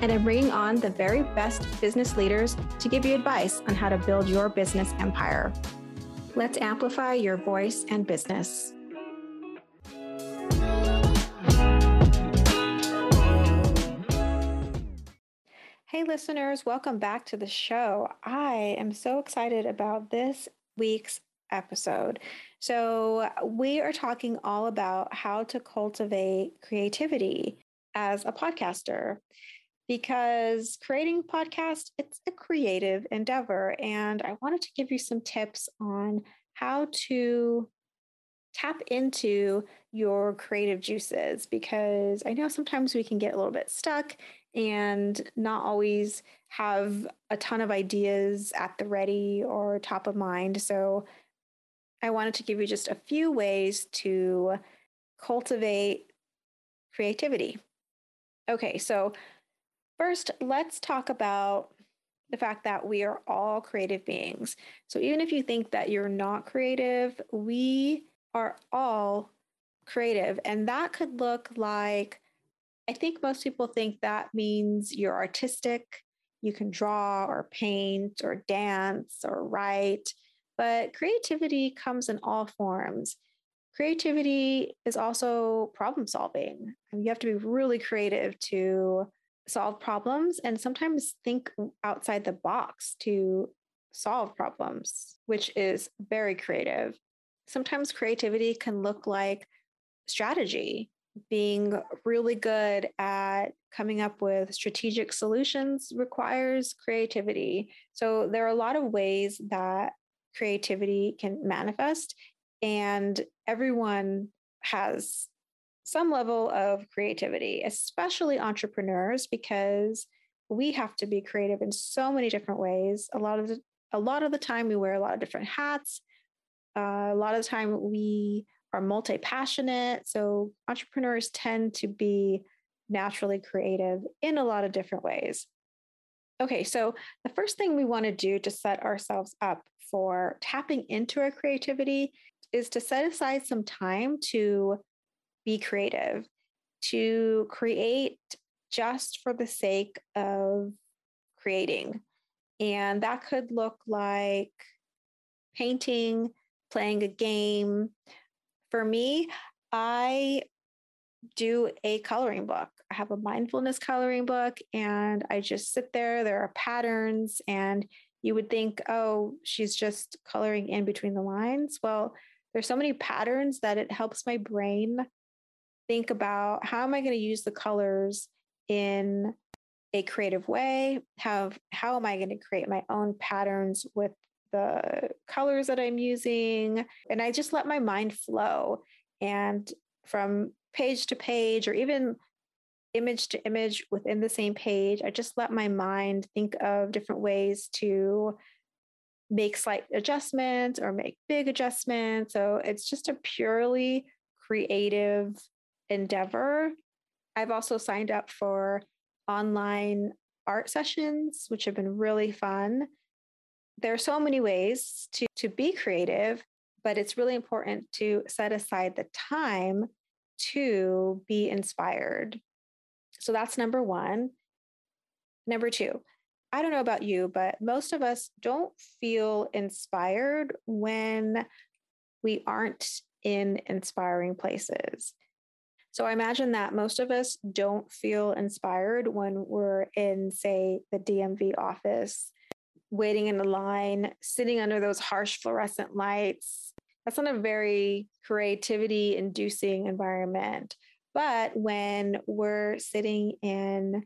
and I'm bringing on the very best business leaders to give you advice on how to build your business empire. Let's amplify your voice and business. Hey, listeners, welcome back to the show. I am so excited about this week's episode. So, we are talking all about how to cultivate creativity as a podcaster because creating podcast it's a creative endeavor and i wanted to give you some tips on how to tap into your creative juices because i know sometimes we can get a little bit stuck and not always have a ton of ideas at the ready or top of mind. So i wanted to give you just a few ways to cultivate creativity. Okay so First, let's talk about the fact that we are all creative beings. So even if you think that you're not creative, we are all creative. And that could look like, I think most people think that means you're artistic, you can draw or paint or dance or write. But creativity comes in all forms. Creativity is also problem solving. You have to be really creative to solve problems and sometimes think outside the box to solve problems, which is very creative. Sometimes creativity can look like strategy, being really good at coming up with strategic solutions requires creativity. So there are a lot of ways that creativity can manifest, and everyone has some level of creativity, especially entrepreneurs, because we have to be creative in so many different ways. A lot of the, a lot of the time, we wear a lot of different hats. Uh, a lot of the time, we are multi passionate. So entrepreneurs tend to be naturally creative in a lot of different ways. Okay, so the first thing we want to do to set ourselves up for tapping into our creativity is to set aside some time to be creative, to create just for the sake of creating. And that could look like painting, playing a game. For me, I do a coloring book. I have a mindfulness coloring book and I just sit there. There are patterns, and you would think, oh, she's just coloring in between the lines. Well, there's so many patterns that it helps my brain think about how am I going to use the colors in a creative way? How, how am I going to create my own patterns with the colors that I'm using? And I just let my mind flow. And from page to page, or even image to image within the same page, I just let my mind think of different ways to make slight adjustments or make big adjustments. So it's just a purely creative endeavor. I've also signed up for online art sessions, which have been really fun. There are so many ways to, to be creative, but it's really important to set aside the time to be inspired. So that's number one. Number two, I don't know about you, but most of us don't feel inspired when we aren't in inspiring places. So I imagine that most of us don't feel inspired when we're in, say, the DMV office, waiting in the line, sitting under those harsh fluorescent lights. That's not a very creativity inducing environment. But when we're sitting in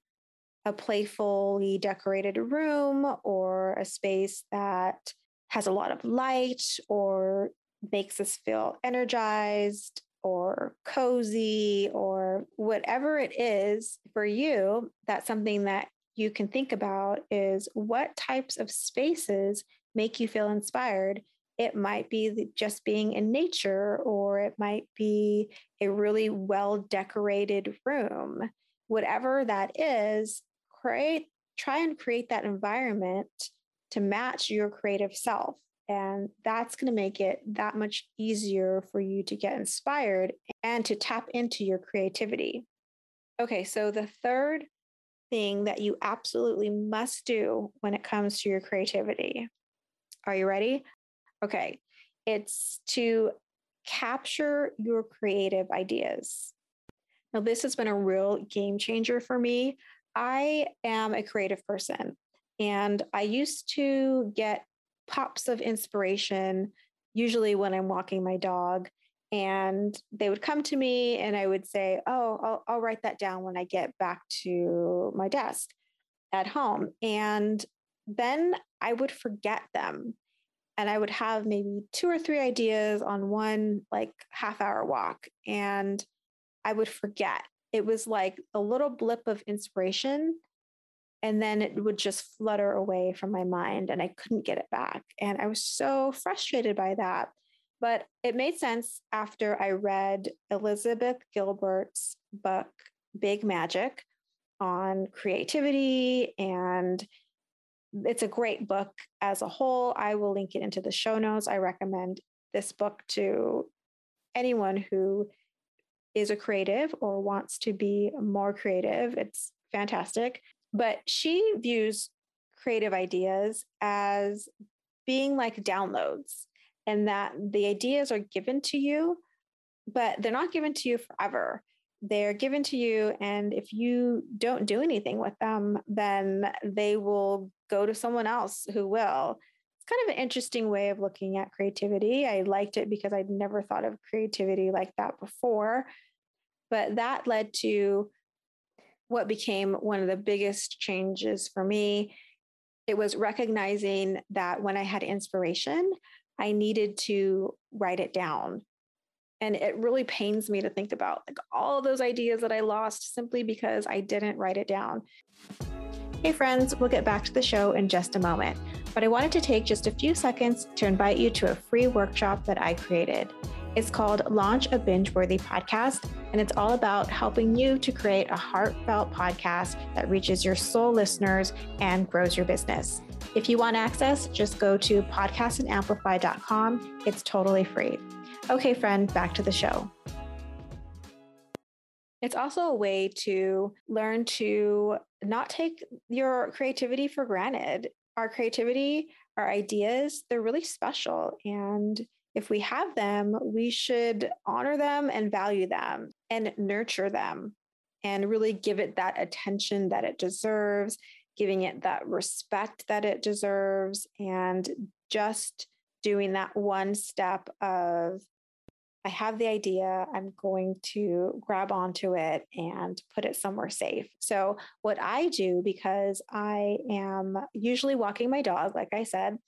a playfully decorated room or a space that has a lot of light or makes us feel energized or cozy or whatever it is for you, that's something that you can think about is what types of spaces make you feel inspired. It might be just being in nature, or it might be a really well decorated room. Whatever that is, create, try and create that environment to match your creative self. And that's going to make it that much easier for you to get inspired and to tap into your creativity. Okay, so the third thing that you absolutely must do when it comes to your creativity. Are you ready? Okay, it's to capture your creative ideas. Now, this has been a real game changer for me. I am a creative person, and I used to get pops of inspiration, usually when I'm walking my dog. And they would come to me, and I would say, Oh, I'll, I'll write that down when I get back to my desk at home. And then I would forget them. And I would have maybe two or three ideas on one like half hour walk. And I would forget. It was like a little blip of inspiration and then it would just flutter away from my mind and I couldn't get it back. And I was so frustrated by that. But it made sense after I read Elizabeth Gilbert's book, Big Magic, on creativity. And it's a great book as a whole. I will link it into the show notes. I recommend this book to anyone who is a creative or wants to be more creative. It's fantastic. But she views creative ideas as being like downloads and that the ideas are given to you, but they're not given to you forever. They're given to you, and if you don't do anything with them, then they will go to someone else who will. It's kind of an interesting way of looking at creativity. I liked it because I'd never thought of creativity like that before. But that led to what became one of the biggest changes for me. It was recognizing that when I had inspiration, I needed to write it down. And it really pains me to think about like all those ideas that I lost simply because I didn't write it down. Hey, friends, we'll get back to the show in just a moment, but I wanted to take just a few seconds to invite you to a free workshop that I created. It's called Launch a Binge Worthy Podcast, and it's all about helping you to create a heartfelt podcast that reaches your soul listeners and grows your business. If you want access, just go to podcastandamplify.com. It's totally free. Okay, friend, back to the show. It's also a way to learn to not take your creativity for granted. Our creativity, our ideas, they're really special. And if we have them, we should honor them and value them and nurture them and really give it that attention that it deserves, giving it that respect that it deserves, and just doing that one step of I have the idea, I'm going to grab onto it and put it somewhere safe. So, what I do, because I am usually walking my dog, like I said,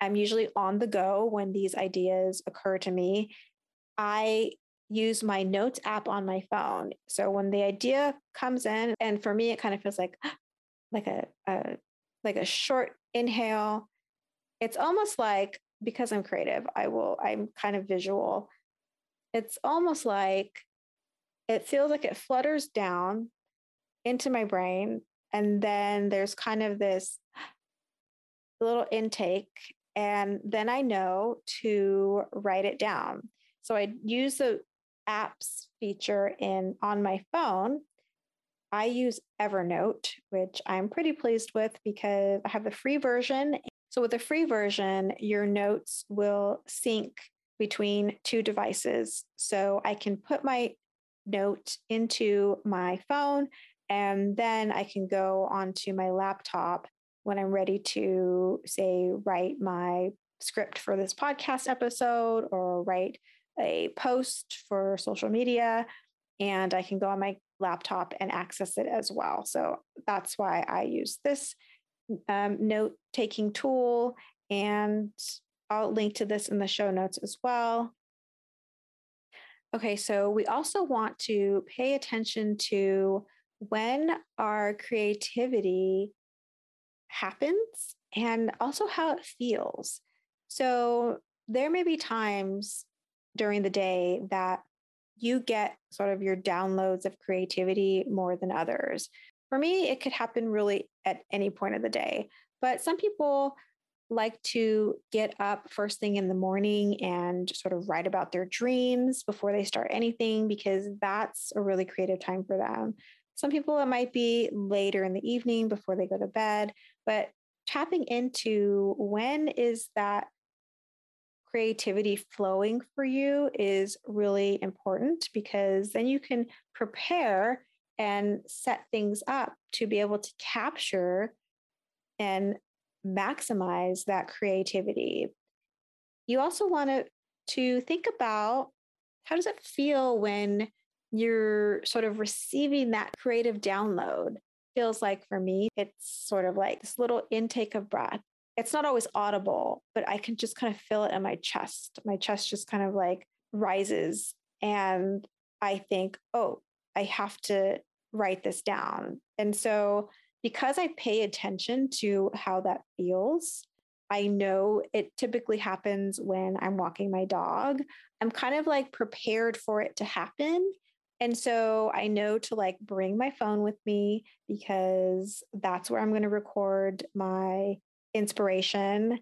I'm usually on the go when these ideas occur to me. I use my notes app on my phone. So when the idea comes in, and for me, it kind of feels like like a, a like a short inhale. It's almost like because I'm creative, I will, I'm kind of visual. It's almost like it feels like it flutters down into my brain. And then there's kind of this little intake and then I know to write it down. So I use the apps feature in on my phone. I use Evernote, which I'm pretty pleased with because I have the free version. So with the free version, your notes will sync between two devices. So I can put my note into my phone and then I can go onto my laptop when I'm ready to, say, write my script for this podcast episode or write a post for social media. And I can go on my laptop and access it as well. So that's why I use this um, note taking tool. And I'll link to this in the show notes as well. Okay, so we also want to pay attention to when our creativity happens and also how it feels. So there may be times during the day that you get sort of your downloads of creativity more than others. For me, it could happen really at any point of the day. But some people like to get up first thing in the morning and sort of write about their dreams before they start anything because that's a really creative time for them. Some people, it might be later in the evening before they go to bed, but tapping into when is that creativity flowing for you is really important because then you can prepare and set things up to be able to capture and maximize that creativity. You also want to, to think about how does it feel when you're sort of receiving that creative download? Feels like for me, it's sort of like this little intake of breath. It's not always audible, but I can just kind of feel it in my chest. My chest just kind of like rises. And I think, oh, I have to write this down. And so because I pay attention to how that feels, I know it typically happens when I'm walking my dog. I'm kind of like prepared for it to happen. And so I know to like bring my phone with me because that's where I'm going to record my inspiration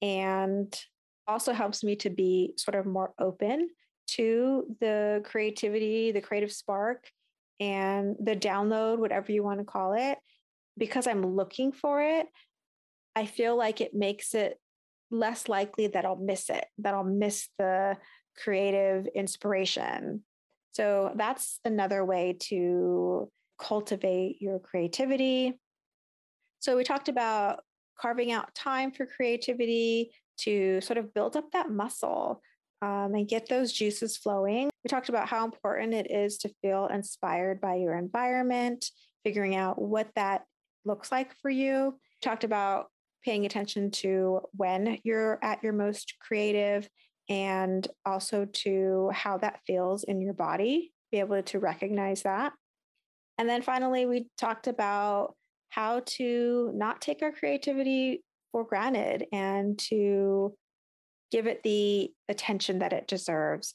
and also helps me to be sort of more open to the creativity, the creative spark, and the download, whatever you want to call it because I'm looking for it, I feel like it makes it less likely that I'll miss it, that I'll miss the creative inspiration. So that's another way to cultivate your creativity. So we talked about carving out time for creativity to sort of build up that muscle um, and get those juices flowing. We talked about how important it is to feel inspired by your environment, figuring out what that looks like for you. Talked about paying attention to when you're at your most creative and also to how that feels in your body, be able to recognize that. And then finally, we talked about how to not take our creativity for granted and to give it the attention that it deserves.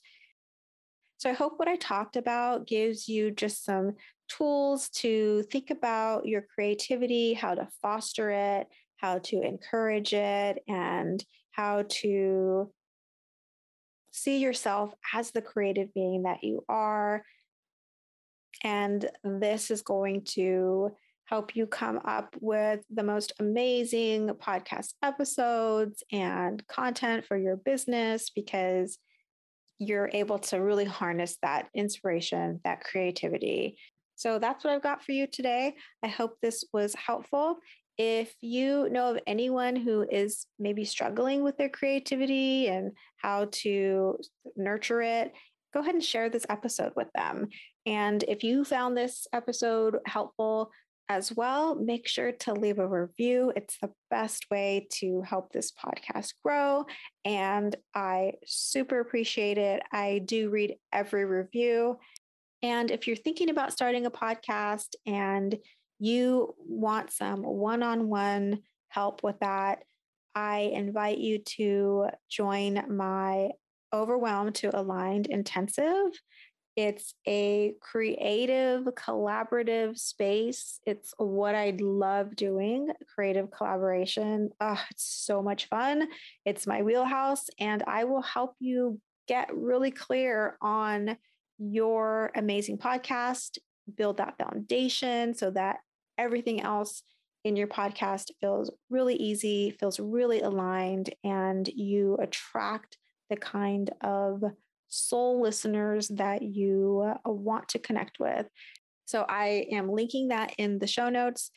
So I hope what I talked about gives you just some tools to think about your creativity, how to foster it, how to encourage it, and how to see yourself as the creative being that you are. And this is going to help you come up with the most amazing podcast episodes and content for your business because you're able to really harness that inspiration, that creativity. So that's what I've got for you today. I hope this was helpful. If you know of anyone who is maybe struggling with their creativity and how to nurture it, go ahead and share this episode with them. And if you found this episode helpful, as well, make sure to leave a review. It's the best way to help this podcast grow. And I super appreciate it. I do read every review. And if you're thinking about starting a podcast and you want some one on one help with that, I invite you to join my Overwhelmed to Aligned Intensive. It's a creative, collaborative space. It's what I love doing creative collaboration. Oh, it's so much fun. It's my wheelhouse, and I will help you get really clear on your amazing podcast, build that foundation so that everything else in your podcast feels really easy, feels really aligned, and you attract the kind of soul listeners that you uh, want to connect with. So I am linking that in the show notes.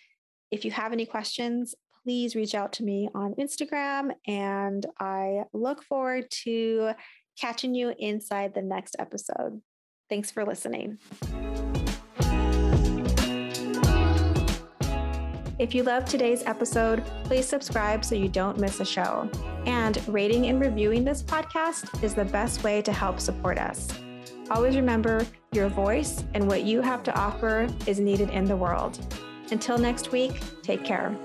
If you have any questions, please reach out to me on Instagram. And I look forward to catching you inside the next episode. Thanks for listening. If you loved today's episode, please subscribe so you don't miss a show. And rating and reviewing this podcast is the best way to help support us. Always remember your voice and what you have to offer is needed in the world. Until next week, take care.